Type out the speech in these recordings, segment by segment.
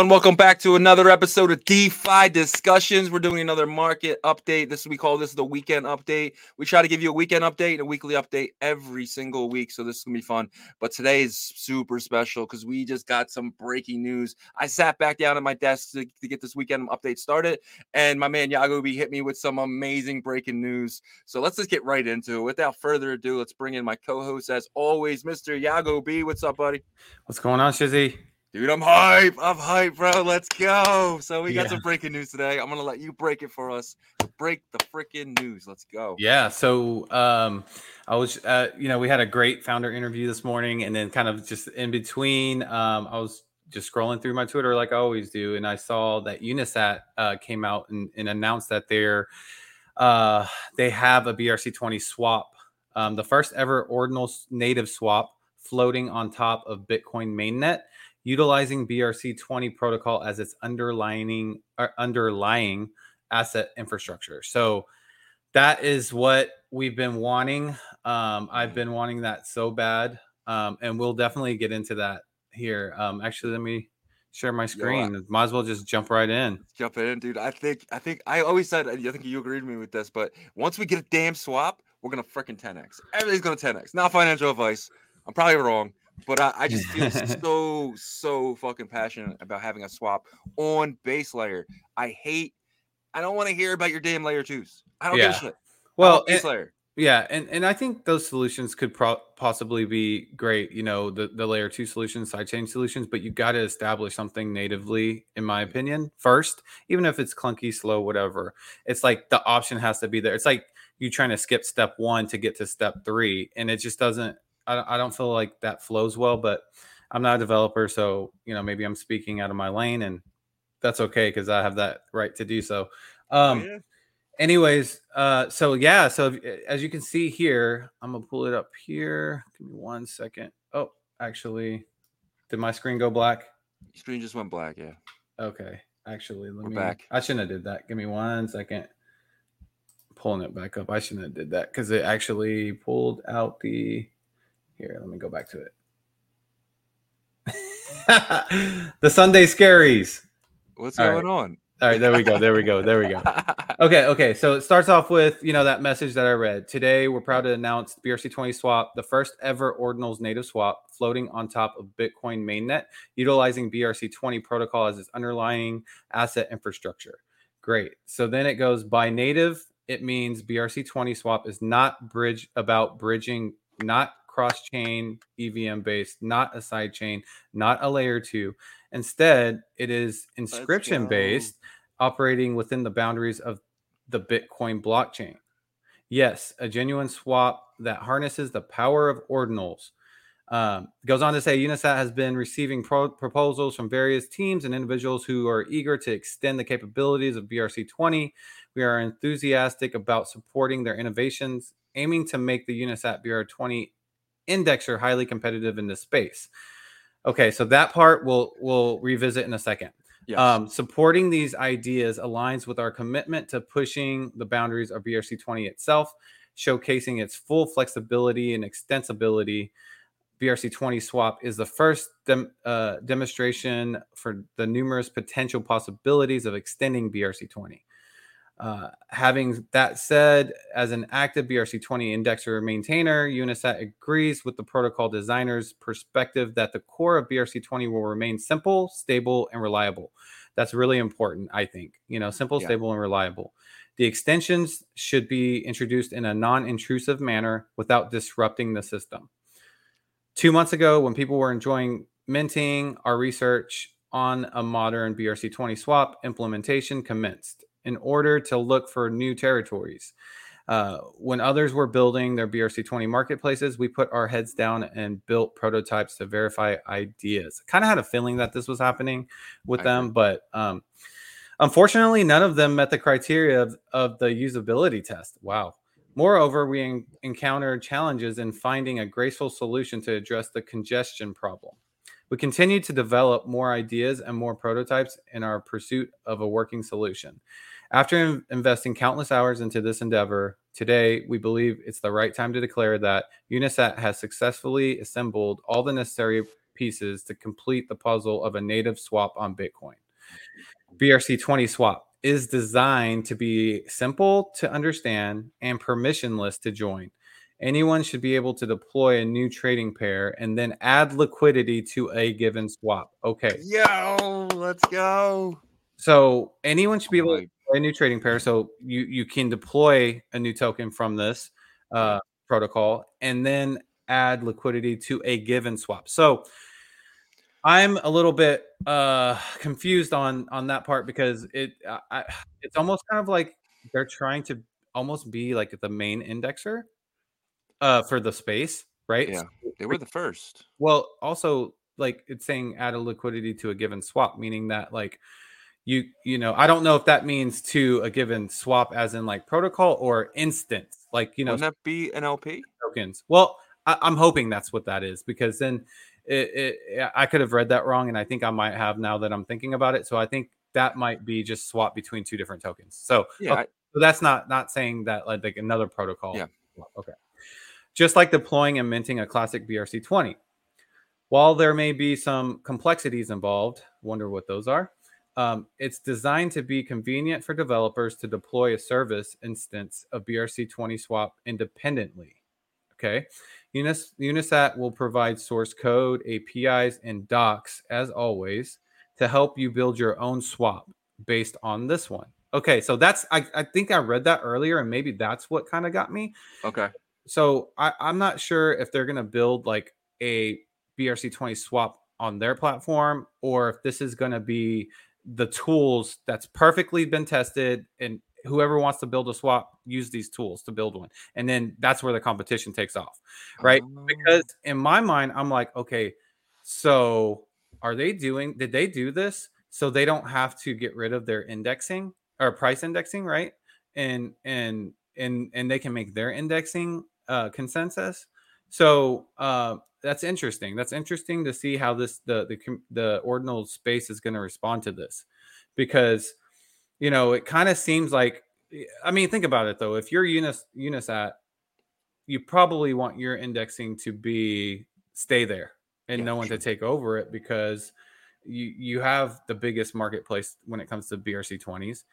Everyone, welcome back to another episode of DeFi Discussions. We're doing another market update. This we call this the weekend update. We try to give you a weekend update and a weekly update every single week, so this is gonna be fun. But today is super special because we just got some breaking news. I sat back down at my desk to, to get this weekend update started, and my man Yago hit me with some amazing breaking news. So let's just get right into it. Without further ado, let's bring in my co-host as always, Mr. Yagobi. What's up, buddy? What's going on, Shizzy? Dude, I'm hype. I'm hype, bro. Let's go. So we got Yeah. some breaking news today. I'm gonna let you break it for us. Break the freaking news. Let's go. Yeah. So um, I was, uh, you know, we had a great founder interview this morning, and then kind of just in between, um, I was just scrolling through my Twitter like I always do, and I saw that Unisat uh, came out and, and announced that they're uh, they have a BRC20 swap, um, the first ever ordinal native swap floating on top of Bitcoin mainnet, utilizing BRC20 protocol as its underlying uh, underlying asset infrastructure. So that is what we've been wanting. Um, I've been wanting that so bad, um, and we'll definitely get into that here. Um, actually, let me share my screen. Might as well just jump right in. Jump in, dude. I think I think I always said I think you agreed with me with this, but once we get a damn swap, we're gonna freaking 10x. Everything's gonna 10x. Not financial advice. I'm probably wrong, but I, I just feel so so fucking passionate about having a swap on base layer. I hate. I don't want to hear about your damn layer twos. I don't give a shit. Well, base layer. Yeah, and and I think those solutions could pro- possibly be great. You know, the the layer two solutions, sidechain solutions, but you got to establish something natively, in my mm-hmm. opinion, first. Even if it's clunky, slow, whatever, it's like the option has to be there. It's like you trying to skip step one to get to step three, and it just doesn't. I don't- I don't feel like that flows well. But I'm not a developer, so you know maybe I'm speaking out of my lane, and that's okay because I have that right to do so. Um, yeah. anyways uh so yeah so if- as you can see here i'm gonna pull it up here give me one second oh actually did my screen go black Screen just went black. Yeah. okay actually let We're me back. i shouldn't have did that give me one second pulling it back up i shouldn't have did that because it actually pulled out the here let me go back to it the sunday scaries What's All going on? all right there we go there we go there we go Okay, okay. So it starts off with you know that message that I read today. We're proud to announce BRC20 Swap, the first ever Ordinals native swap, floating on top of Bitcoin mainnet, utilizing BRC20 protocol as its underlying asset infrastructure. Great. So then it goes by native. It means BRC20 swap is not bridge about bridging, not cross chain EVM based, not a side chain, not a layer two. Instead, it is inscription based, operating within the boundaries of the Bitcoin blockchain. Yes, a genuine swap that harnesses the power of ordinals. Um, goes on to say Unisat has been receiving pro- proposals from various teams and individuals who are eager to extend the capabilities of BRC20. We are enthusiastic about supporting their innovations, aiming to make the Unisat BRC20 indexer highly competitive in this space. Okay, so that part we'll we'll revisit in a second. Yes. Um, supporting these ideas aligns with our commitment to pushing the boundaries of BRC20 itself, showcasing its full flexibility and extensibility. BRC20 swap is the first dem- uh, demonstration for the numerous potential possibilities of extending BRC20. Uh, having that said, as an active BRC20 indexer maintainer, Unisat agrees with the protocol designer's perspective that the core of BRC20 will remain simple, stable, and reliable. That's really important, I think. You know, simple, Yeah. stable, and reliable. The extensions should be introduced in a non intrusive manner without disrupting the system. Two months ago, when people were enjoying minting, our research on a modern BRC20 swap implementation commenced in order to look for new territories. Uh, when others were building their BRC20 marketplaces, we put our heads down and built prototypes to verify ideas. Kind of had a feeling that this was happening with I them, agree. but um, unfortunately, none of them met the criteria of, of the usability test. Wow. Moreover, we en- encountered challenges in finding a graceful solution to address the congestion problem. We continue to develop more ideas and more prototypes in our pursuit of a working solution. After in- investing countless hours into this endeavor, today we believe it's the right time to declare that Unisat has successfully assembled all the necessary pieces to complete the puzzle of a native swap on Bitcoin. BRC20 swap is designed to be simple to understand and permissionless to join. Anyone should be able to deploy a new trading pair and then add liquidity to a given swap. Okay. Yo, let's go. So anyone should be able to deploy a new trading pair. So you you can deploy a new token from this uh, protocol and then add liquidity to a given swap. So I'm a little bit uh, confused on on that part because it I, I, it's almost kind of like they're trying to almost be like the main indexer uh, for the space, right? Yeah. They were the first. Well, also like it's saying add a liquidity to a given swap, meaning that like you you know I don't know if that means to a given swap as in like protocol or instance, like you know Wouldn't that be an LP? tokens. Well, I, I'm hoping that's what that is because then it, it I could have read that wrong, and I think I might have now that I'm thinking about it. So I think that might be just swap between two different tokens. So Yeah. okay, so that's not not saying that like, like another protocol. Yeah. Okay. Just like deploying and minting a classic BRC20. While there may be some complexities involved, wonder what those are. Um, it's designed to be convenient for developers to deploy a service instance of BRC20 swap independently. Okay. Unis- Unisat will provide source code, APIs, and docs, as always, to help you build your own swap based on this one. Okay, so that's I, I think I read that earlier, and maybe that's what kind of got me. Okay. So I, I'm not sure if they're gonna build like a BRC20 swap on their platform, or if this is gonna be the tools that's perfectly been tested and whoever wants to build a swap use these tools to build one and then that's where the competition takes off right? Oh. Because in my mind, I'm like, okay, so are they doing, did they do this so they don't have to get rid of their indexing or price indexing, right? And, and, and, and they can make their indexing uh, consensus. So uh, that's interesting. That's interesting to see how this, the, the, the ordinal space is going to respond to this because, you know, it kind of seems like, I mean, think about it though. If you're Unis, Unisat, you probably want your indexing to be stay there and Yeah, no one to take over it because you you have the biggest marketplace when it comes to BRC 20s.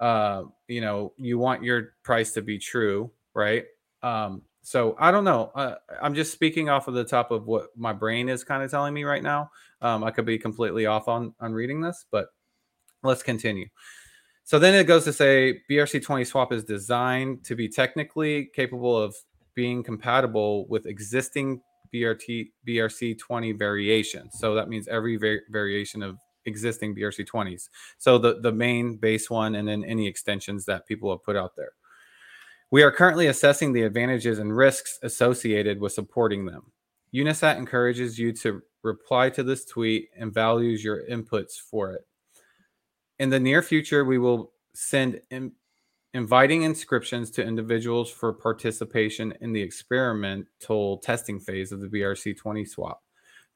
Uh, you know, you want your price to be true, right? Um, so I don't know. Uh, I'm just speaking off of the top of what my brain is kind of telling me right now. Um, I could be completely off on on reading this, but let's continue. So then it goes to say BRC20 swap is designed to be technically capable of being compatible with existing BRT BRC20 variations. So that means every va- variation of existing BRC20s. So the the main base one and then any extensions that people have put out there. We are currently assessing the advantages and risks associated with supporting them. Unisat encourages you to reply to this tweet and values your inputs for it. In the near future, we will send in, inviting inscriptions to individuals for participation in the experimental testing phase of the BRC20 swap.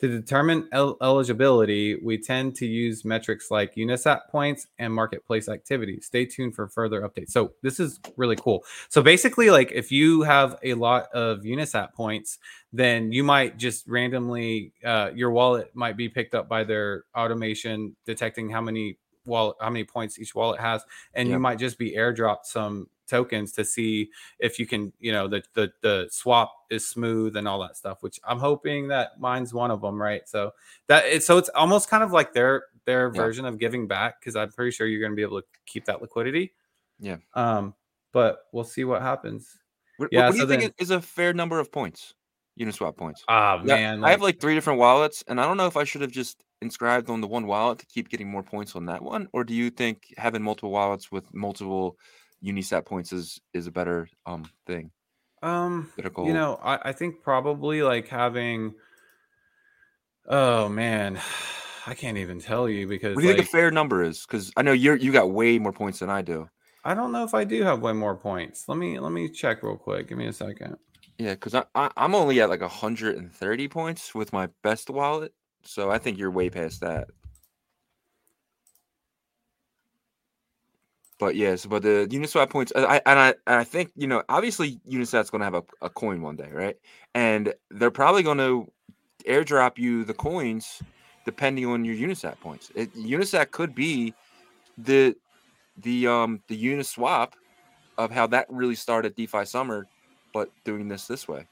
To determine el- eligibility, we tend to use metrics like Unisat points and marketplace activity. Stay tuned for further updates. So this is really cool. So basically, like if you have a lot of Unisat points, then you might just randomly uh, your wallet might be picked up by their automation detecting how many wallet how many points each wallet has, and you might just be airdropped some tokens to see if you can you know the, the the swap is smooth and all that stuff which i'm hoping that mine's one of them right? So that it's so it's almost kind of like their their version of giving back because i'm pretty sure you're going to be able to keep that liquidity. Yeah. um but we'll see what happens. What, Yeah, what do you so think then- is a fair number of points? Uniswap points. ah Yeah, man I have like three different wallets, and I don't know if I should have just inscribed on the one wallet to keep getting more points on that one, or do you think having multiple wallets with multiple Unisat points is is a better um thing? um Better goal. you know I, I think probably like having oh man i can't even tell you because what do you like, think a fair number is? Because I know you're you got way more points than I do. I don't know if I do have way more points. Let me let me check real quick. Give me a second. Yeah, because I, I I'm only at like 130 points with my best wallet, so I think you're way past that. But yes, but the Uniswap points, I I- and I and I think you know obviously Unisat's going to have a, a coin one day, right? And they're probably going to airdrop you the coins depending on your Unisat points. It, Unisat could be the the um the Uniswap of how that really started DeFi summer, but doing this this way.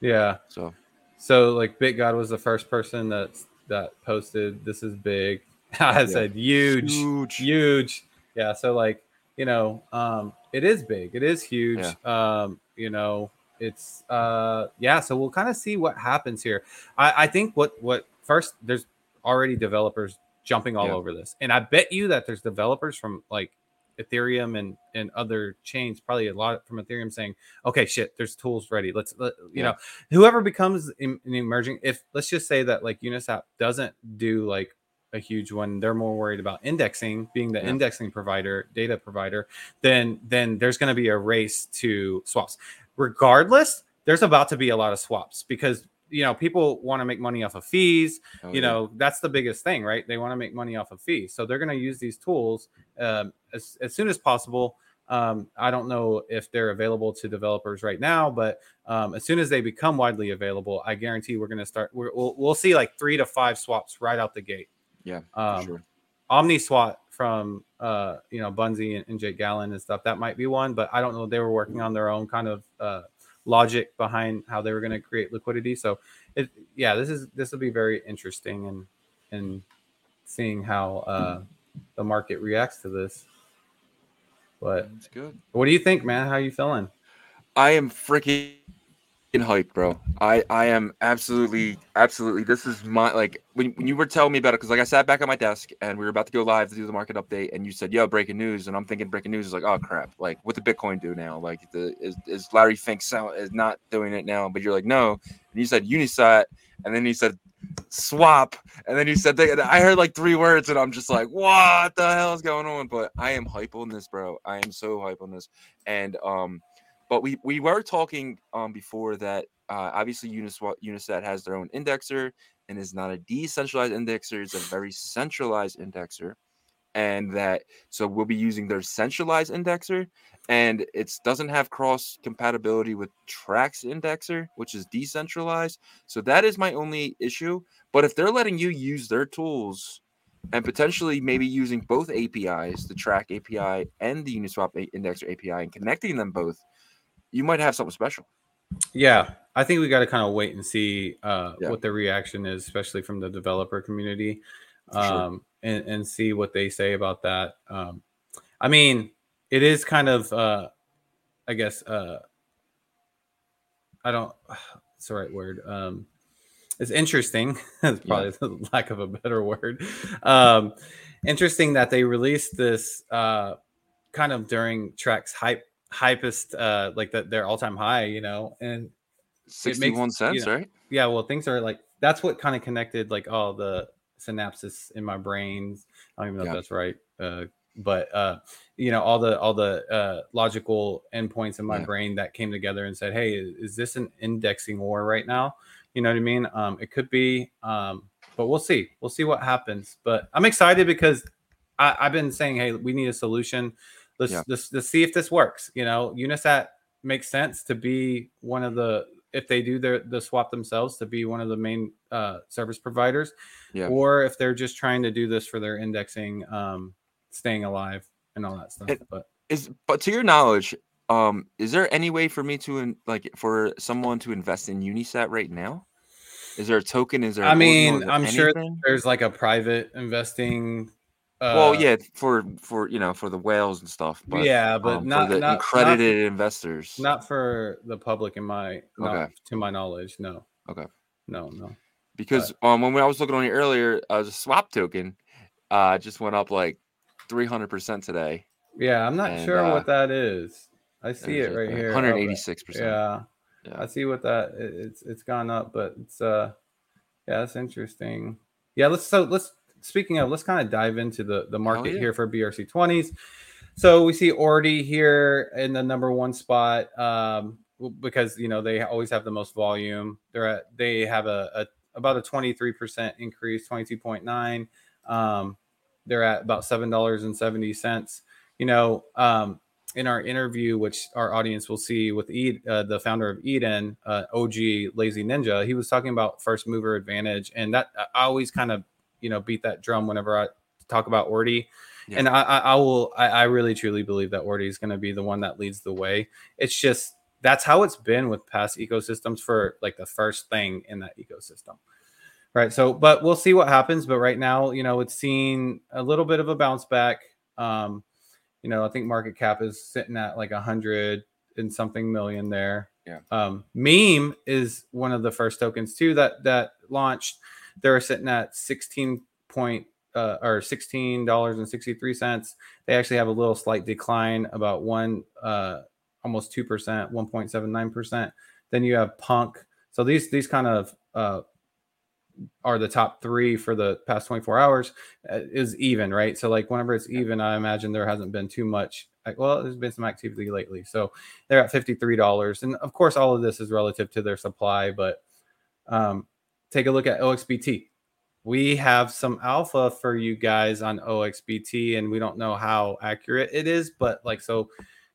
Yeah. So So like BitGod was the first person that that posted this is big. I Yeah. said huge, Huge. huge. Yeah. So like, you know, um, it is big. It is huge. Um, you know, it's uh yeah, so we'll kind of see what happens here. I, I think what what first there's already developers jumping all Yeah. over this. And I bet you that there's developers from like Ethereum and and other chains, probably a lot from Ethereum saying, okay, shit, there's tools ready. Let's let, you Yeah. know, whoever becomes in emerging, if let's just say that like Uniswap doesn't do like a huge one, they're more worried about indexing, being the Yeah. indexing provider, data provider, then then there's going to be a race to swaps. Regardless, there's about to be a lot of swaps because you know people want to make money off of fees oh, you yeah. know that's the biggest thing right they want to make money off of fees so they're going to use these tools um, as, as soon as possible um, i don't know if they're available to developers right now but um, as soon as they become widely available i guarantee we're going to start we're, we'll, we'll see like three to five swaps right out the gate Yeah, um, sure. omni swap from uh, you know bunsey and, and jake gallen and stuff that might be one but i don't know they were working on their own kind of uh, logic behind how they were going to create liquidity. So it yeah this is this will be very interesting and and seeing how uh the market reacts to this. But That's good. what do you think man? How you feeling? I am freaking hyped, bro. I I am absolutely absolutely. This is my like when, when you were telling me about it because like I sat back at my desk and we were about to go live to do the market update and you said yo breaking news and I'm thinking breaking news is like oh crap like what did Bitcoin do now? Like the is, is Larry Fink so, is not doing it now? But you're like no. And you said Unisat and then you said swap and then you said I heard like three words and I'm just like what the hell is going on? But I am hype on this bro. I am so hype on this. And um but we we were talking um before that uh, obviously Uniswap Unisat has their own indexer and is not a decentralized indexer; it's a very centralized indexer, and that so we'll be using their centralized indexer, and it doesn't have cross compatibility with Trac's indexer, which is decentralized. So that is my only issue. But if they're letting you use their tools and potentially maybe using both APIs, the Trac API and the Uniswap indexer API, and connecting them both, you might have something special. yeah i think we got to kind of wait and see uh Yeah. what the reaction is especially from the developer community For sure. um and and see what they say about that um i mean it is kind of uh i guess uh i don't it's the right word um it's interesting it's probably the lack of a better word um interesting that they released this uh kind of during Trac's hype hypest uh like the, their all-time high you know and makes- 61 you cents, know, right? yeah well things are like that's what kind of connected like all the synapses in my brains i don't even know Yeah. if that's right uh but uh you know all the all the uh logical endpoints in my Yeah. brain that came together and said hey is this an indexing war right now you know what i mean um it could be um but we'll see we'll see what happens but i'm excited because I, i've been saying hey we need a solution let's, Yeah. let's let's see if this works you know unisat makes sense to be one of the if they do their the swap themselves to be one of the main uh, service providers, Yeah. or if they're just trying to do this for their indexing, um, staying alive, and all that stuff. It- but Is but to your knowledge, um, is there any way for me to in, like for someone to invest in Unisat right now? Is there a token? Is there? I mean, I'm sure there's like a private investing. Uh, well, yeah, for for you know for the whales and stuff, but yeah, but um, not for the not, accredited investors. not not for the public. In my not Okay. to my knowledge, no. Okay. No, no. because um when I was looking on it earlier, uh, the swap token uh just went up like three hundred percent today. Yeah, I'm not And, sure uh, what that is. I see it right here. One hundred eighty six percent. Yeah. Yeah. I see what that it's it's gone up, but it's uh yeah, that's interesting. Yeah, let's so let's speaking of let's kind of dive into the the market yeah. here for BRC 20s. So we see Ordi here in the number one spot um because you know they always have the most volume. They're at they have a, a about a 23% increase, 22.9. Um they're at about seven dollars and seventy cents. You know, um in our interview, which our audience will see with Ed, uh, the founder of Eden, uh, OG Lazy Ninja, he was talking about first mover advantage, and that I always kind of you know beat that drum whenever I talk about Ordi. Yeah. And I, I, I will, I, I, really truly believe that Ordi is going to be the one that leads the way. It's just that's how it's been with past ecosystems for like the first thing in that ecosystem. Right. So, but we'll see what happens. But right now, you know, it's seen a little bit of a bounce back. Um, you know, I think market cap is sitting at like a hundred and something million there. Yeah. Um, meme is one of the first tokens too that that launched. They're sitting at 16 point uh, or sixteen dollars and sixty three cents. They actually have a little slight decline, about one, uh, almost two percent, one point seven nine percent. Then you have Punk. So these these kind of uh, are the top three for the past 24 hours uh, is even, right? So like whenever it's even, I imagine there hasn't been too much. Like, well, there's been some activity lately, so they're at $53, and of course, all of this is relative to their supply. But um, take a look at OXBT we have some alpha for you guys on OXBT, and we don't know how accurate it is, but like so,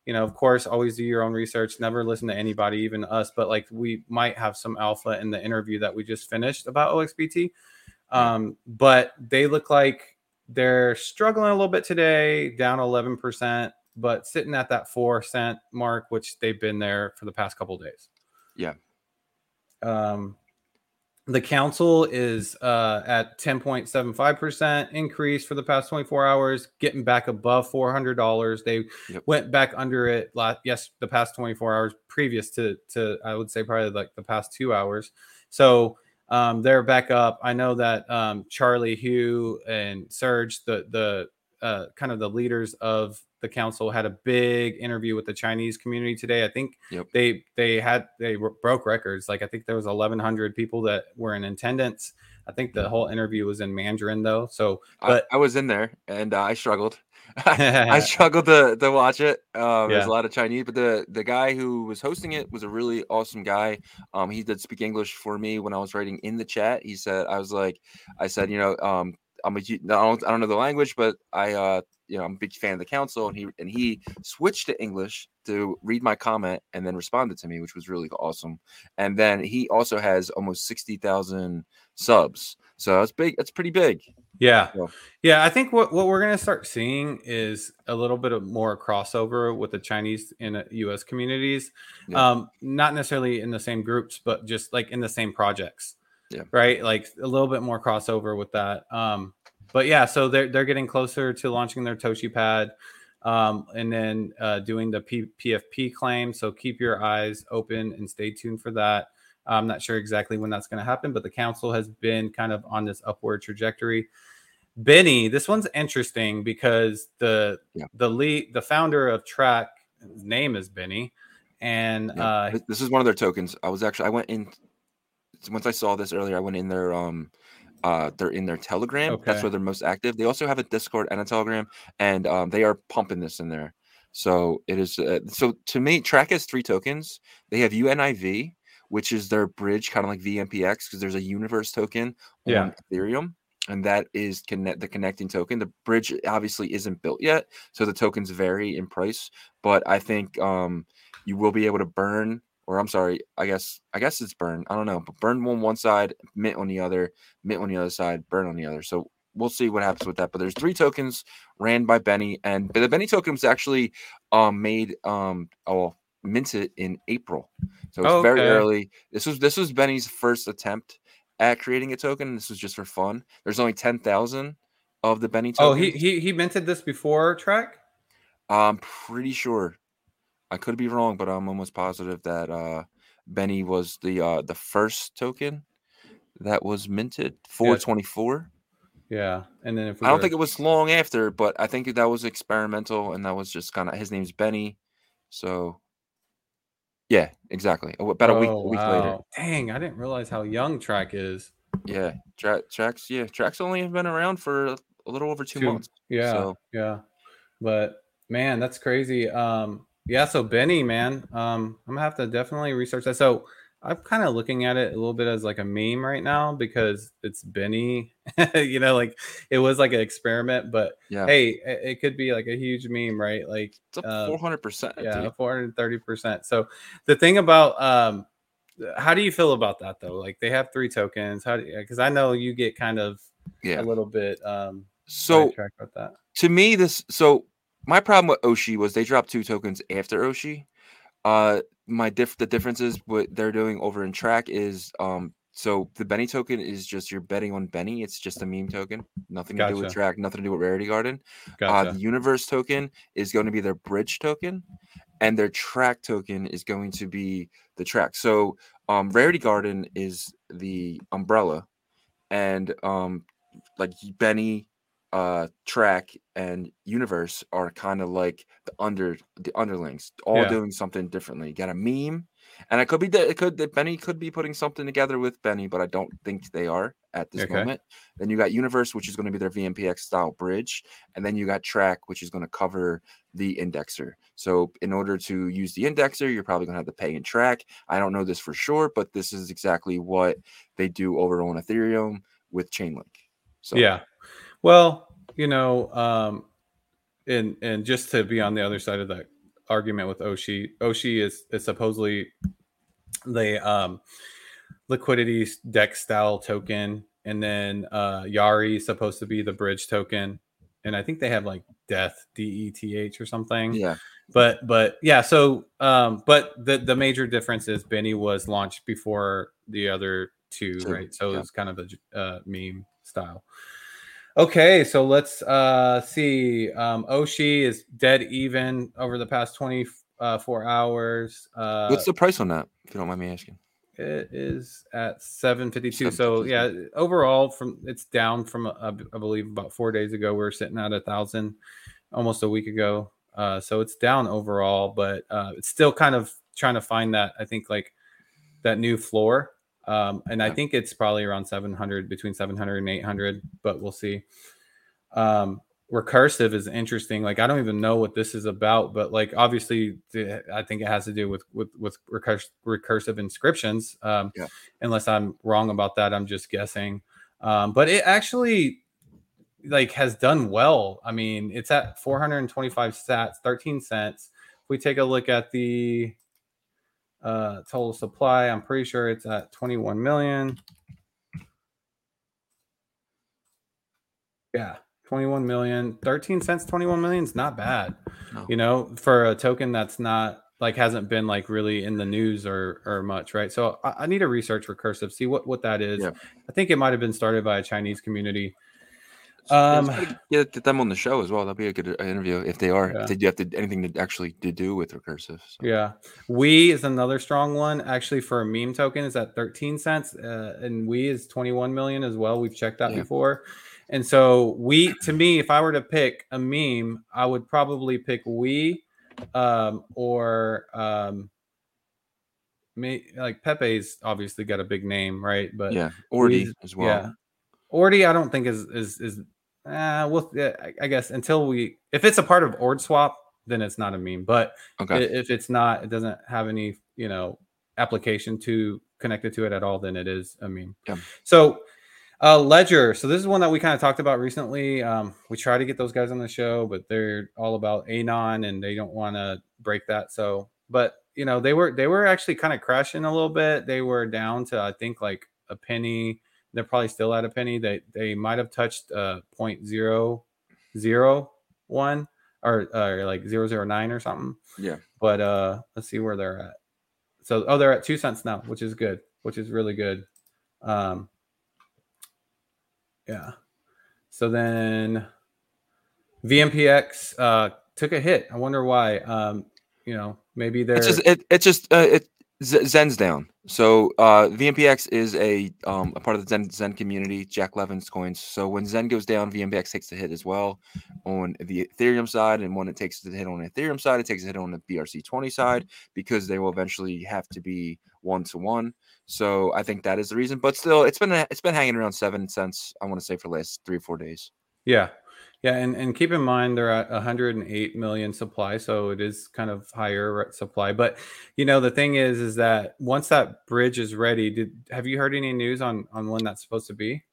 you know, of course, always do your own research. Never listen to anybody, even us. But like, we might have some alpha in the interview that we just finished about OXBT. Um, but they look like they're struggling a little bit today, down 11%, but sitting at that four cent mark, which they've been there for the past couple days. Yeah. Um, the council is uh, at 10.75% increase for the past 24 hours, getting back above $400. They yep. went back under it last, yes, the past 24 hours previous to, to, I would say probably like the past two hours. So um, they're back up. I know that um, Charlie, Hugh, and Serge, the, the uh, kind of the leaders of the council had a big interview with the Chinese community today. I think yep. they they had they broke records. Like I think there was 1,100 people that were in attendance. I think the whole interview was in Mandarin though. So, but I, I was in there and uh, I struggled. I struggled to, to watch it. Um, yeah. There's a lot of Chinese, but the the guy who was hosting it was a really awesome guy. Um, he did speak English for me when I was writing in the chat. He said, I was like, I said, you know, um, I'm a, I don't, I don't know the language, but I, uh, you know, I'm a big fan of the council, and he and he switched to English to read my comment and then responded to me, which was really awesome. And then he also has almost sixty thousand subs, so that's big. That's pretty big. Yeah, so. yeah. I think what what we're gonna start seeing is a little bit of more crossover with the Chinese and U.S. communities. Yeah. Um, not necessarily in the same groups, but just like in the same projects. Yeah. Right. Like a little bit more crossover with that. Um, but yeah, so they're they're getting closer to launching their Toshi pad, um, and then uh, doing the P- PFP claim. So keep your eyes open and stay tuned for that. I'm not sure exactly when that's going to happen, but the council has been kind of on this upward trajectory. Benny, this one's interesting because the yeah. the lead the founder of Trac, his name is Benny, and yeah. uh, this is one of their tokens. I was actually I went in once I saw this earlier. I went in their um uh they're in their telegram okay. that's where they're most active they also have a discord and a telegram and um they are pumping this in there so it is uh, so to me Trac has three tokens they have univ which is their bridge kind of like vmpx because there's a universe token yeah. on ethereum and that is connect the connecting token the bridge obviously isn't built yet so the tokens vary in price but i think um you will be able to burn or I'm sorry, I guess I guess it's burn. I don't know, but burn on one side, mint on the other, mint on the other side, burn on the other. So we'll see what happens with that. But there's three tokens ran by Benny, and the Benny token was actually um, made um oh minted in April, so it's okay. very early. This was this was Benny's first attempt at creating a token. This was just for fun. There's only ten thousand of the Benny tokens. Oh, he he he minted this before Trac. I'm pretty sure. I could be wrong, but I'm almost positive that uh, Benny was the uh, the first token that was minted 424. Yeah, and then if we I don't were... think it was long after, but I think that was experimental, and that was just kind of his name's Benny, so yeah, exactly. About a week, oh, a week wow. later. Dang, I didn't realize how young Trac is. Yeah, tra- Tracks. Yeah, Tracks only have been around for a little over two, two months. Yeah, so. yeah, but man, that's crazy. Um, yeah, so Benny, man, um, I'm gonna have to definitely research that. So I'm kind of looking at it a little bit as like a meme right now because it's Benny. you know, like it was like an experiment, but Yeah. hey, it, it could be like a huge meme, right? Like It's up uh, 400%. yeah, dude. 430%. So the thing about um how do you feel about that though? Like they have three tokens. How do you because I know you get kind of Yeah. a little bit um So with that. to me, this so my problem with Oshi was they dropped two tokens after Oshi. Uh, my diff the differences what they're doing over in Trac is um. So the Benny token is just you're betting on Benny. It's just a meme token, nothing to do with Trac, nothing to do with Rarity Garden. Uh, the Universe token is going to be their bridge token, and their Trac token is going to be the Trac. So um, Rarity Garden is the umbrella, and um, like Benny, uh, Trac, and Universe are kind of like the under the underlings, all Yeah. doing something differently. You got a meme, and I could be that it could that Benny could be putting something together with Benny, but I don't think they are at this Okay. moment. Then you got Universe, which is going to be their VMPX style bridge, and then you got Trac, which is going to cover the indexer. So in order to use the indexer, you're probably going to have to pay in Trac. I don't know this for sure, but this is exactly what they do over on Ethereum with Chainlink. So yeah. Well, you know, um, and and just to be on the other side of that argument with Oshi, Oshi is is supposedly the um, liquidity deck style token, and then uh, Yari is supposed to be the bridge token, and I think they have like Death D E T H or something. yeah, but but yeah so um but the the major difference is benny was launched before the other two, right so yeah. it's kind of a uh, meme style okay so let's uh see um oshi is dead even over the past 24 hours uh what's the price on that? If you don't mind me asking. it is at 752 so yeah overall from it's down from uh, i believe about four days ago we are sitting at a thousand almost a week ago uh, so it's down overall but uh, it's still kind of trying to find that i think like that new floor um, and i think it's probably around 700 between 700 and 800 but we'll see. Um, recursive is interesting. Like i don't even know what this is about but like obviously i think it has to do with with with recurs- recursive inscriptions. Um Yeah. unless i'm wrong about that i'm just guessing. Um but it actually like has done well. I mean it's at 425 sats 13 cents. If we take a look at the uh total supply i'm pretty sure it's at 21 million. Yeah 21 million. 13 cents 21 million is not bad. No. you know for a token that's not like hasn't been like really in the news or or much right? So i, I need to research recursive see what what that is. Yeah. i think it might have been started by a chinese community Um, let's try to get them on the show as well. That'd be a good uh, interview if they are. Yeah. If they do have to, anything to actually to do with recursive. So. Yeah. We is another strong one. Actually, for a meme token is at 13 cents. Uh, and we is 21 million as well. We've checked that Yeah. before. And so we to me, if I were to pick a meme, I would probably pick we um or um me like Pepe's obviously got a big name, right? But yeah, Ordi as well. yeah. Ordi, I don't think is is is uh well I guess until we if it's a part of Ord swap, then it's not a meme. But Okay. If it's not, it doesn't have any, you know, application to connected to it at all, then it is a meme. Yeah. So uh Ledger. So this is one that we kind of talked about recently. Um, we try to get those guys on the show, but they're all about Anon and they don't want to break that. So, but you know, they were they were actually kind of crashing a little bit. They were down to I think like a penny. They're probably still at a penny. They they might have touched uh point zero zero one or, or like zero zero nine or something. Yeah. but uh let's see where they're at. So oh they're at two cents now which is good which is really good. Um yeah. So then vmpx uh took a hit. I wonder why. Um you know maybe they're It's just it, it's just uh, it Z- XEN's down. So uh, VMPX is a um, a part of the XEN XEN community. Jack Levin's coins. So when XEN goes down, VMPX takes the hit as well on the Ethereum side, and when it takes the hit on the Ethereum side, it takes a hit on the BRC twenty side because they will eventually have to be one to one. So I think that is the reason. But still, it's been it's been hanging around seven cents. I want to say for the last three or four days. Yeah. Yeah, and, and keep in mind they're at 108 million supply, so it is kind of higher supply. But you know the thing is, is that once that bridge is ready, did have you heard any news on on when that's supposed to be?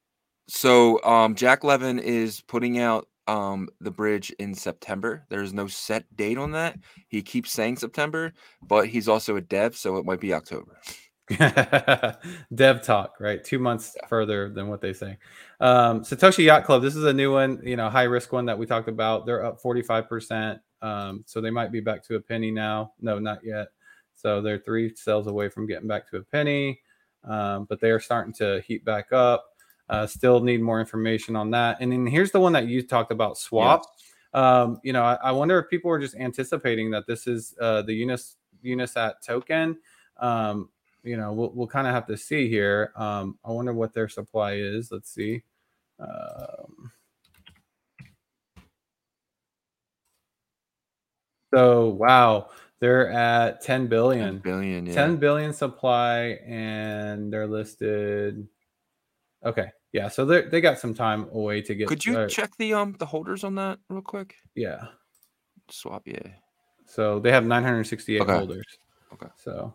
So um, Jack Levin is putting out um, the bridge in September. There's no set date on that. He keeps saying September, but he's also a dev, so it might be October. Dev talk, right? Two months yeah. further than what they say. Um, Satoshi Yacht Club. This is a new one, you know, high risk one that we talked about. They're up 45%. Um, so they might be back to a penny now. No, not yet. So they're three sales away from getting back to a penny. Um, but they are starting to heat back up. Uh, still need more information on that. And then here's the one that you talked about swap. Yes. Um, you know, I, I, wonder if people are just anticipating that this is uh, the Unis Unisat token. Um, you know, we'll, we'll kind of have to see here. Um, I wonder what their supply is. Let's see. Um, so, wow, they're at 10 billion. 10 billion, yeah. 10 billion supply, and they're listed. Okay, yeah, so they they got some time away to get. Could you uh, check the um the holders on that real quick? Yeah, swap, yeah. So they have 968 okay. holders. Okay. So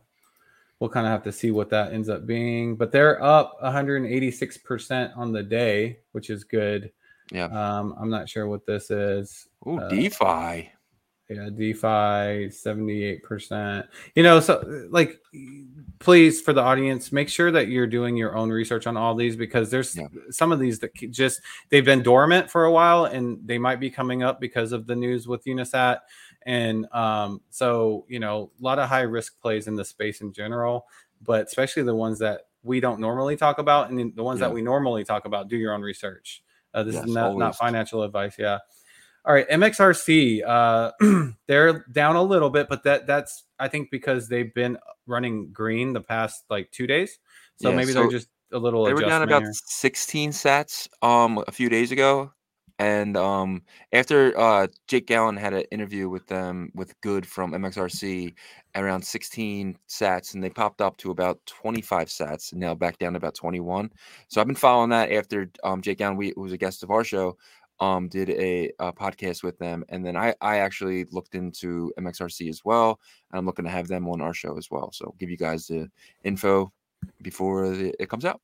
we'll kind of have to see what that ends up being. But they're up 186% on the day, which is good. Yeah. Um, I'm not sure what this is. Oh, uh, DeFi. Yeah, DeFi 78%. You know, so like please for the audience, make sure that you're doing your own research on all these because there's yeah. some of these that just they've been dormant for a while and they might be coming up because of the news with Unisat. And um, so, you know, a lot of high risk plays in the space in general, but especially the ones that we don't normally talk about and the ones yeah. that we normally talk about, do your own research. Uh, this yes, is not, not financial advice. Yeah. All right, MXRC, uh, they're down a little bit, but that that's I think because they've been running green the past like two days, so yeah, maybe so they're just a little. They were down about here. 16 sats um a few days ago, and um, after uh, Jake Gallen had an interview with them with Good from MXRC around 16 sats, and they popped up to about 25 sats, and now back down to about 21. So I've been following that after um, Jake Gallen, we, was a guest of our show, um, did a, a, podcast with them, and then I, I actually looked into MXRC as well, and I'm looking to have them on our show as well. So I'll give you guys the info before it comes out.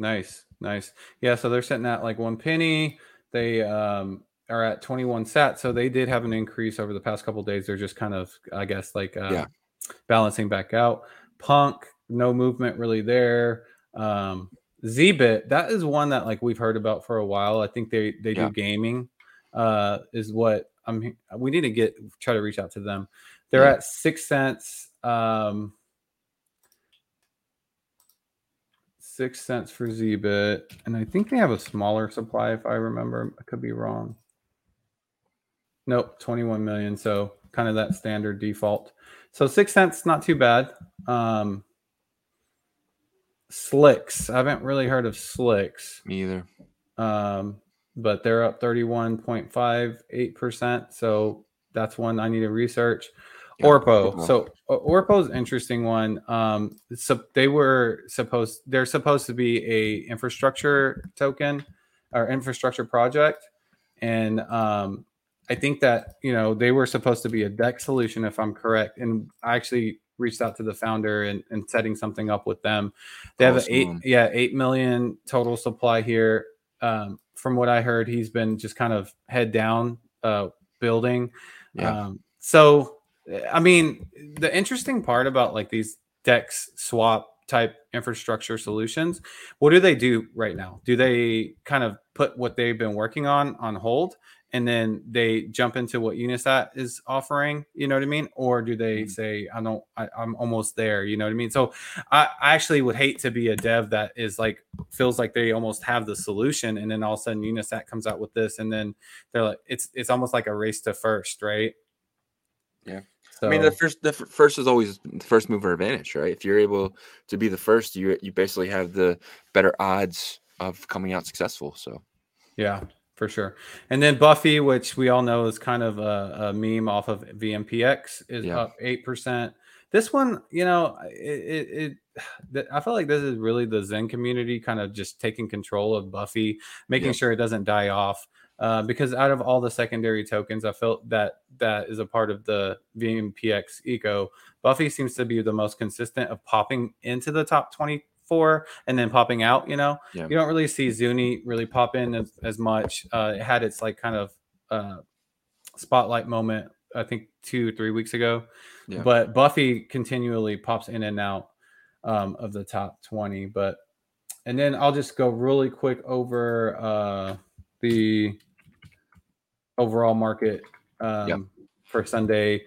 Nice, nice. Yeah, so they're sitting at like one penny. They um, are at 21 sat, so they did have an increase over the past couple days. They're just kind of, I guess, like uh, yeah. balancing back out. Punk, no movement really there. Um, Zbit, that is one that like we've heard about for a while. I think they they yeah. do gaming. Uh, is what I'm. We need to get try to reach out to them. They're yeah. at six cents. Um, six cents for Zbit, and I think they have a smaller supply if I remember. I could be wrong. Nope, 21 million. So kind of that standard default. So six cents, not too bad. Um, Slicks, I haven't really heard of Slicks. Me either. Um, but they're up 31.58%. So that's one I need to research. Orpo. So uh, Orpo interesting one. Um, so they were supposed they're supposed to be a infrastructure token or infrastructure project, and um, I think that you know they were supposed to be a DEX solution if I'm correct. And I actually reached out to the founder and, and setting something up with them. They have awesome. eight yeah eight million total supply here. Um, from what I heard, he's been just kind of head down uh, building. Yeah. Um, so I mean, the interesting part about like these DEX swap type infrastructure solutions, what do they do right now? Do they kind of put what they've been working on on hold and then they jump into what Unisat is offering, you know what I mean? Or do they mm-hmm. say, I don't, I, am almost there, you know what I mean? So I, I, actually would hate to be a dev that is like, feels like they almost have the solution. And then all of a sudden Unisat comes out with this. And then they're like, it's, it's almost like a race to first, right? Yeah. So, I mean, the first the first is always the first mover advantage, right? If you're able to be the first, you you basically have the better odds of coming out successful. So, yeah, for sure. And then Buffy, which we all know is kind of a, a meme off of VMPX, is yeah. up eight percent. This one, you know, it, it, it, I feel like this is really the XEN community kind of just taking control of Buffy, making yeah. sure it doesn't die off. uh, because out of all the secondary tokens, I felt that that is a part of the VMPX eco. Buffy seems to be the most consistent of popping into the top 24 and then popping out. You know, Yeah. you don't really see Zuni really pop in as, as much. Uh, it had its like kind of uh, spotlight moment, I think two, three weeks ago. Yeah. But Buffy continually pops in and out um, of the top 20. But and then I'll just go really quick over uh, the overall market um, Yep. for Sunday.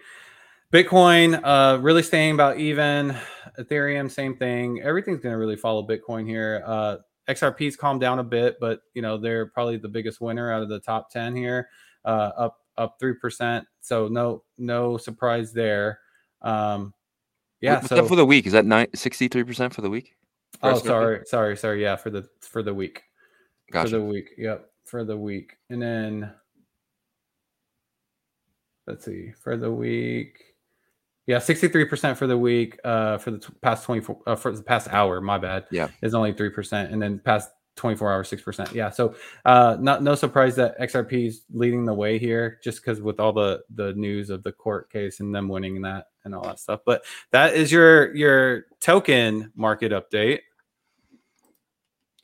Bitcoin uh, really staying about even. Ethereum, same thing. Everything's going to really follow Bitcoin here. Uh, XRP's calmed down a bit, but you know they're probably the biggest winner out of the top ten here, uh, up up three percent. So no no surprise there. Um, yeah. What's so for the week? Is that 63 percent for the week? oh First sorry sorry sorry yeah for the for the week Gotcha. for the week yep for the week and then let's see for the week yeah 63% for the week uh for the t- past 24 uh, for the past hour my bad Yeah. is only 3% and then past 24 hours 6% yeah so uh not no surprise that xrp is leading the way here just because with all the the news of the court case and them winning that and all that stuff but that is your your token market update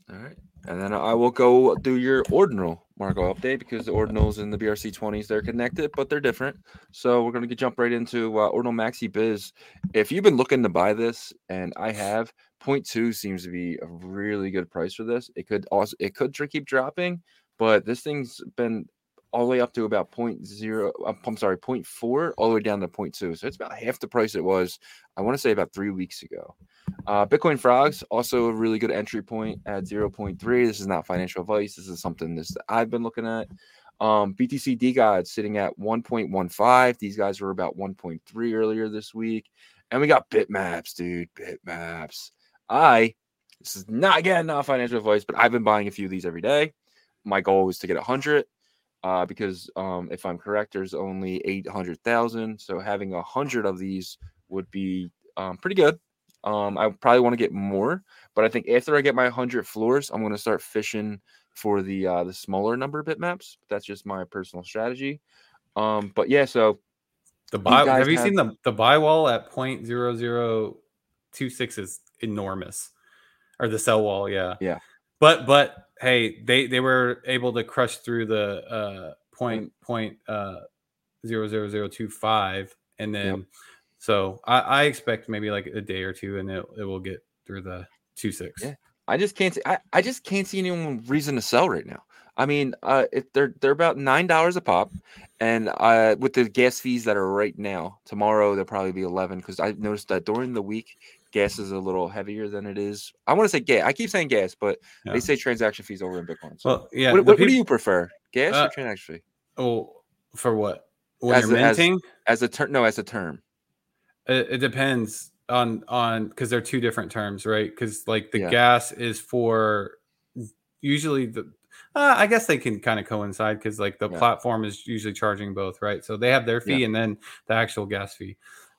All right. And then I will go do your ordinal Marco update because the ordinals and the BRC 20s they're connected, but they're different. So we're gonna jump right into uh, ordinal maxi biz. If you've been looking to buy this, and I have, point two seems to be a really good price for this. It could also it could keep dropping, but this thing's been all the way up to about point zero. I'm sorry, point four, all the way down to point two. So it's about half the price it was. I want to say about three weeks ago. Uh, Bitcoin frogs also a really good entry point at 0.3. This is not financial advice. This is something this that I've been looking at. Um, BTC D God sitting at 1.15. These guys were about 1.3 earlier this week. And we got bitmaps, dude. Bitmaps. I this is not again not financial advice, but I've been buying a few of these every day. My goal is to get 100 uh, because um, if I'm correct, there's only 800,000. So having 100 of these would be um, pretty good. Um, I probably want to get more, but I think after I get my 100 floors, I'm going to start fishing for the uh, the smaller number bitmaps. That's just my personal strategy. Um, but yeah, so The buy have you have- seen the the buy wall at point zero zero two six is enormous, or the sell wall? Yeah, Yeah. But but hey, they they were able to crush through the uh point point uh zero zero zero two five, and then so I, I expect maybe like a day or two, and it it will get through the two six. Yeah. I just can't see. I, I just can't see anyone reason to sell right now. I mean, uh, if they're they're about nine dollars a pop, and uh, with the gas fees that are right now, tomorrow they'll probably be eleven. Because I noticed that during the week, gas is a little heavier than it is. I want to say gas. I keep saying gas, but Yeah. they say transaction fees over in Bitcoin. So Well, yeah. what, what, what do you prefer, gas Uh, or transaction fee? Oh, for what? When As you're a- as- minting, As a term? No, as a term. It, it depends on on because they're two different terms, right? Because like the Yeah. gas is for usually the. Uh, I guess they can kind of coincide because like the Yeah. platform is usually charging both, right? So they have their fee Yeah. and then the actual gas fee.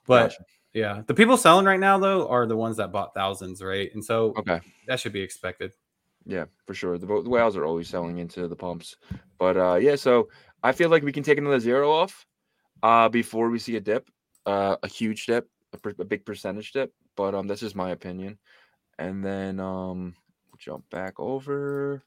But Gotcha. Yeah, the people selling right now though are the ones that bought thousands, right? And so Okay. that should be expected. Yeah, for sure. The, the whales are always selling into the pumps. But uh yeah, so I feel like we can take another zero off uh before we see a dip, uh a huge dip, a, per- a big percentage dip. But um that's just my opinion. And then um jump back over.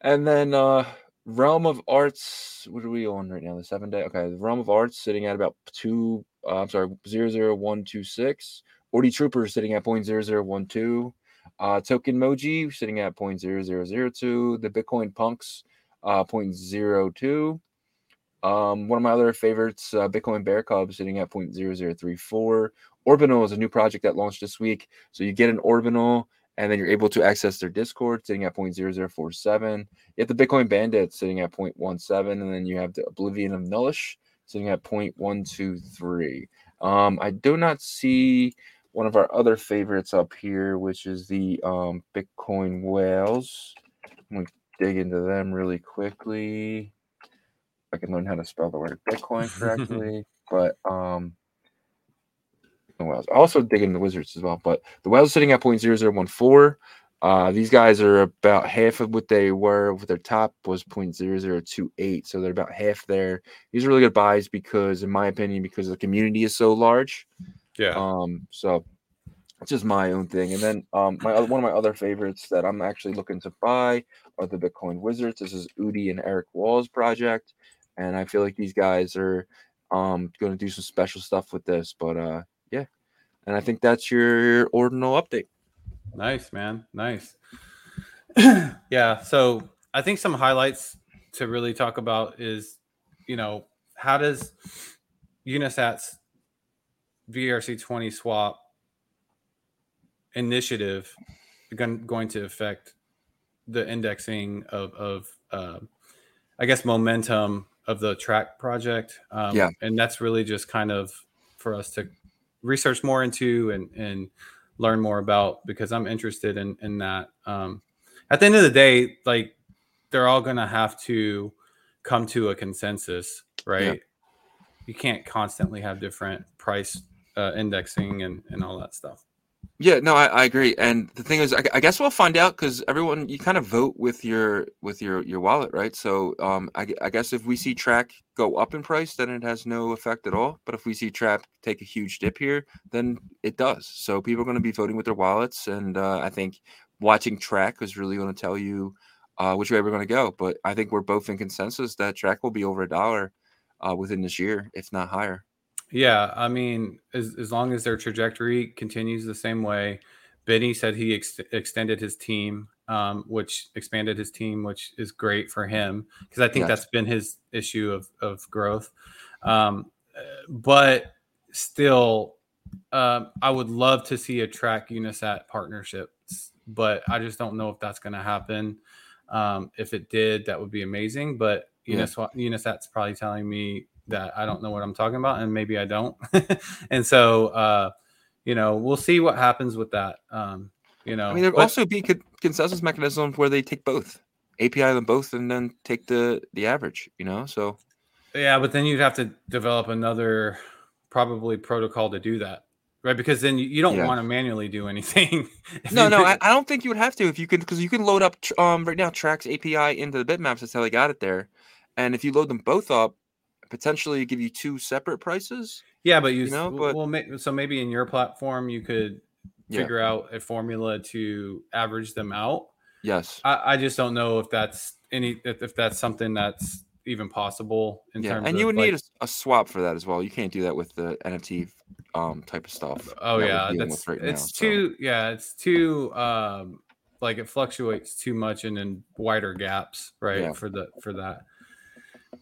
And then uh Realm of Arts, what are we on right now? The seven day. Okay, the Realm of Arts sitting at about two uh, I'm sorry, zero zero one two six. Orty Trooper sitting at point zero zero one two. Uh, token Moji sitting at 0.0002. The Bitcoin Punks, uh, 0.02. Um, one of my other favorites, uh, Bitcoin Bear Cub, sitting at 0.0034. Orbinal is a new project that launched this week. So you get an Orbinal, and then you're able to access their Discord, sitting at 0.0047. You have the Bitcoin Bandit sitting at 0.17, and then you have the Oblivion of Nullish sitting at 0.123. Um, I do not see one of our other favorites up here, which is the um, Bitcoin whales. I'm gonna dig into them really quickly. I can learn how to spell the word Bitcoin correctly, but um, the whales. I also dig into the wizards as well, but the whales sitting at 0.0014. Uh, these guys are about half of what they were. With their top was 0.0028, so they're about half there. These are really good buys because, in my opinion, because the community is so large. Yeah. Um, so it's just my own thing. And then um, my other, one of my other favorites that I'm actually looking to buy are the Bitcoin Wizards. This is Udi and Eric Wall's project, and I feel like these guys are um going to do some special stuff with this. But uh, yeah, and I think that's your ordinal update. Nice, man. Nice. yeah. So I think some highlights to really talk about is, you know, how does Unisat's BRC20 swap initiative going to affect the indexing of, of uh, I guess, momentum of the Trac project? Um, yeah. And that's really just kind of for us to research more into and, and, learn more about because I'm interested in in that. Um, at the end of the day, like they're all going to have to come to a consensus, right? Yeah. You can't constantly have different price uh, indexing and and all that stuff. Yeah, no, I, I agree. And the thing is, I, I guess we'll find out because everyone you kind of vote with your with your your wallet, right? So, um, I, I guess if we see Trac go up in price, then it has no effect at all. But if we see Trac take a huge dip here, then it does. So people are going to be voting with their wallets, and uh, I think watching Trac is really going to tell you uh, which way we're going to go. But I think we're both in consensus that Trac will be over a dollar uh, within this year, if not higher. Yeah, I mean, as as long as their trajectory continues the same way, Benny said he ex- extended his team, um, which expanded his team, which is great for him because I think yes. that's been his issue of of growth. Um, but still, uh, I would love to see a Trac Unisat partnership, but I just don't know if that's going to happen. Um, if it did, that would be amazing. But yeah. Unisat, Unisat's probably telling me that I don't know what I'm talking about, and maybe I don't. and so, uh, you know, we'll see what happens with that. Um, you know, I mean, there also be consensus mechanisms where they take both, API them both, and then take the the average. You know, so yeah, but then you'd have to develop another probably protocol to do that. Right, because then you, you don't yeah. want to manually do anything. no, no, I, I, don't think you would have to if you could, because you can load up um right now Trac's API into the bitmaps. That's how they got it there, and if you load them both up, potentially give you two separate prices. Yeah, but you, you know, but well, so maybe in your platform you could figure yeah. out a formula to average them out. Yes, I, I just don't know if that's any if, if that's something that's even possible in yeah, terms and you would like, need a, a, swap for that as well. You can't do that with the NFT um type of stuff. Oh yeah, that's right it's now, too so. yeah, it's too um like it fluctuates too much and in wider gaps, right? Yeah. For the for that.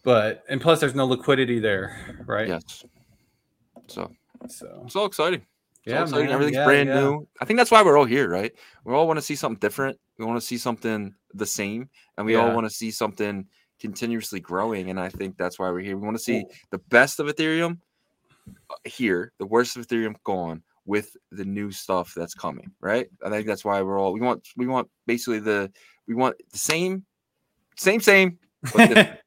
But and plus, there's no liquidity there, right? Yes. So, so it's all exciting. It's yeah, all exciting. Man. everything's yeah, brand yeah. new. I think that's why we're all here, right? We all want to see something different. We want to see something the same, and we yeah. all want to see something continuously growing. And I think that's why we're here. We want to see the best of Ethereum uh, here, the worst of Ethereum gone with the new stuff that's coming, right? I think that's why we're all we want we want basically the we want the same same same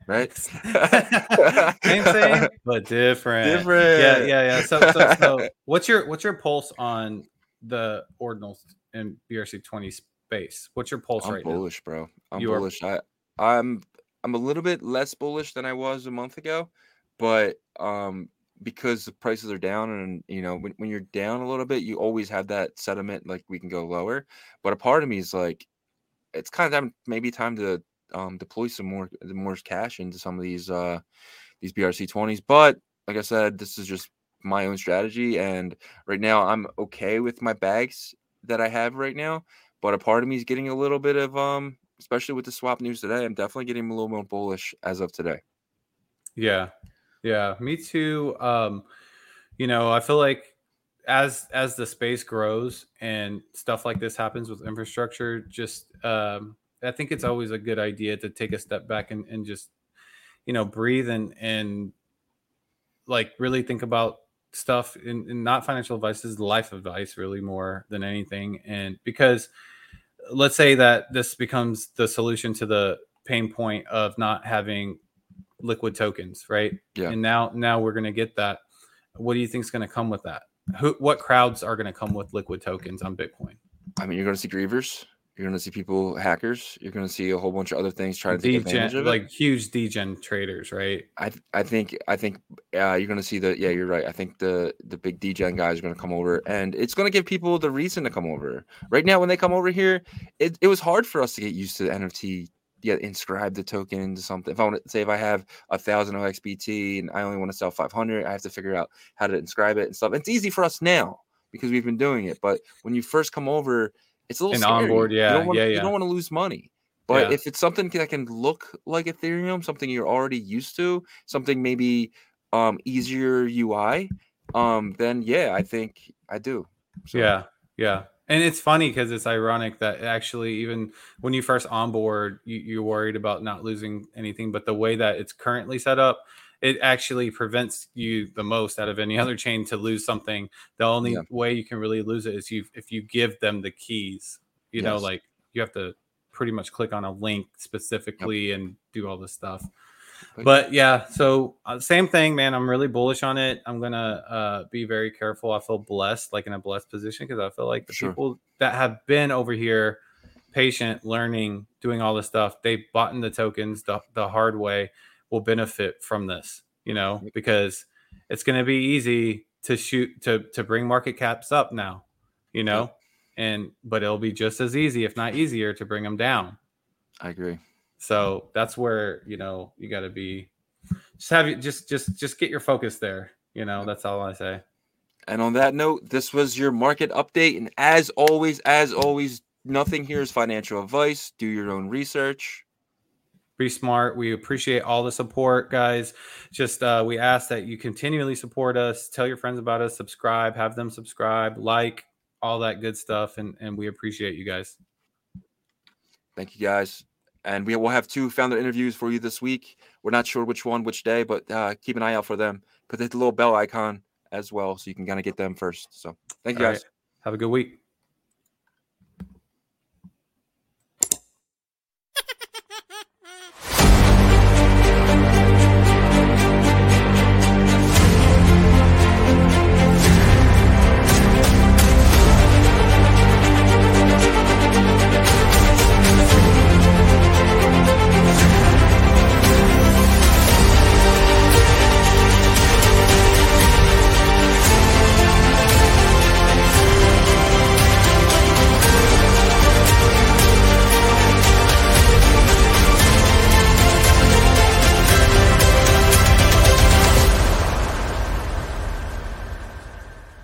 right? same, thing, but different. Different. Yeah, yeah, yeah. So, so, so, what's your what's your pulse on the ordinals in BRC twenty space? What's your pulse I'm right bullish, now? bro. I'm you bullish. Are... I, I'm I'm a little bit less bullish than I was a month ago, but um, because the prices are down, and you know, when, when you're down a little bit, you always have that sentiment like we can go lower. But a part of me is like, it's kind of time, maybe time to um, deploy some more more cash into some of these uh, these BRC twenties. But like I said, this is just my own strategy, and right now I'm okay with my bags that I have right now. But a part of me is getting a little bit of um, especially with the swap news today. I'm definitely getting a little more bullish as of today. Yeah, yeah, me too. Um, you know, I feel like as as the space grows and stuff like this happens with infrastructure, just um, I think it's always a good idea to take a step back and, and just, you know, breathe and and like really think about stuff and, and not financial advice is life advice really more than anything. And because let's say that this becomes the solution to the pain point of not having liquid tokens, right? Yeah. And now now we're gonna get that. What do you think is gonna come with that? Who what crowds are gonna come with liquid tokens on Bitcoin? I mean, you're gonna see grievers You're going to see people hackers. You're going to see a whole bunch of other things trying to take Degen, advantage of it. like huge degen traders, right? I I think I think uh, you're going to see the yeah you're right. I think the the big degen guys are going to come over, and it's going to give people the reason to come over. Right now, when they come over here, it, it was hard for us to get used to the NFT. Yeah, inscribe the token into something. If I want to say if I have a thousand OXBT and I only want to sell 500, I have to figure out how to inscribe it and stuff. It's easy for us now because we've been doing it. But when you first come over, it's a little And scary. onboard, You yeah, don't want, yeah, You don't want to lose money. But Yeah. if it's something that can look like Ethereum, something you're already used to, something maybe um easier UI, um, then yeah, I think I do. So, Yeah, yeah. And it's funny because it's ironic that actually, even when you first onboard, you, you're worried about not losing anything. But the way that it's currently set up, it actually prevents you the most out of any other chain to lose something. The only Yeah. way you can really lose it is you if you give them the keys. You know, like you have to pretty much click on a link specifically and do all this stuff. But- But yeah, so uh, same thing, man. I'm really bullish on it. I'm gonna uh, be very careful. I feel blessed, like in a blessed position, because I feel like the Sure. people that have been over here, patient, learning, doing all this stuff, they bought in the tokens the, the hard way, will benefit from this. You know, because it's gonna be easy to shoot to to bring market caps up now. You know, and but it'll be just as easy, if not easier, to bring them down. I agree. So that's where you know you got to be. Just have you just just just get your focus there. You know that's all I say. And on that note, this was your market update. And as always, as always, nothing here is financial advice. Do your own research. Be smart. We appreciate all the support, guys. Just uh, we ask that you continually support us. Tell your friends about us. Subscribe. Have them subscribe. Like all that good stuff. And and we appreciate you guys. Thank you guys. And we will have two founder interviews for you this week. We're not sure which one, which day, but uh, keep an eye out for them. Put the little bell icon as well so you can kind of get them first. So thank you All guys. right. Have a good week.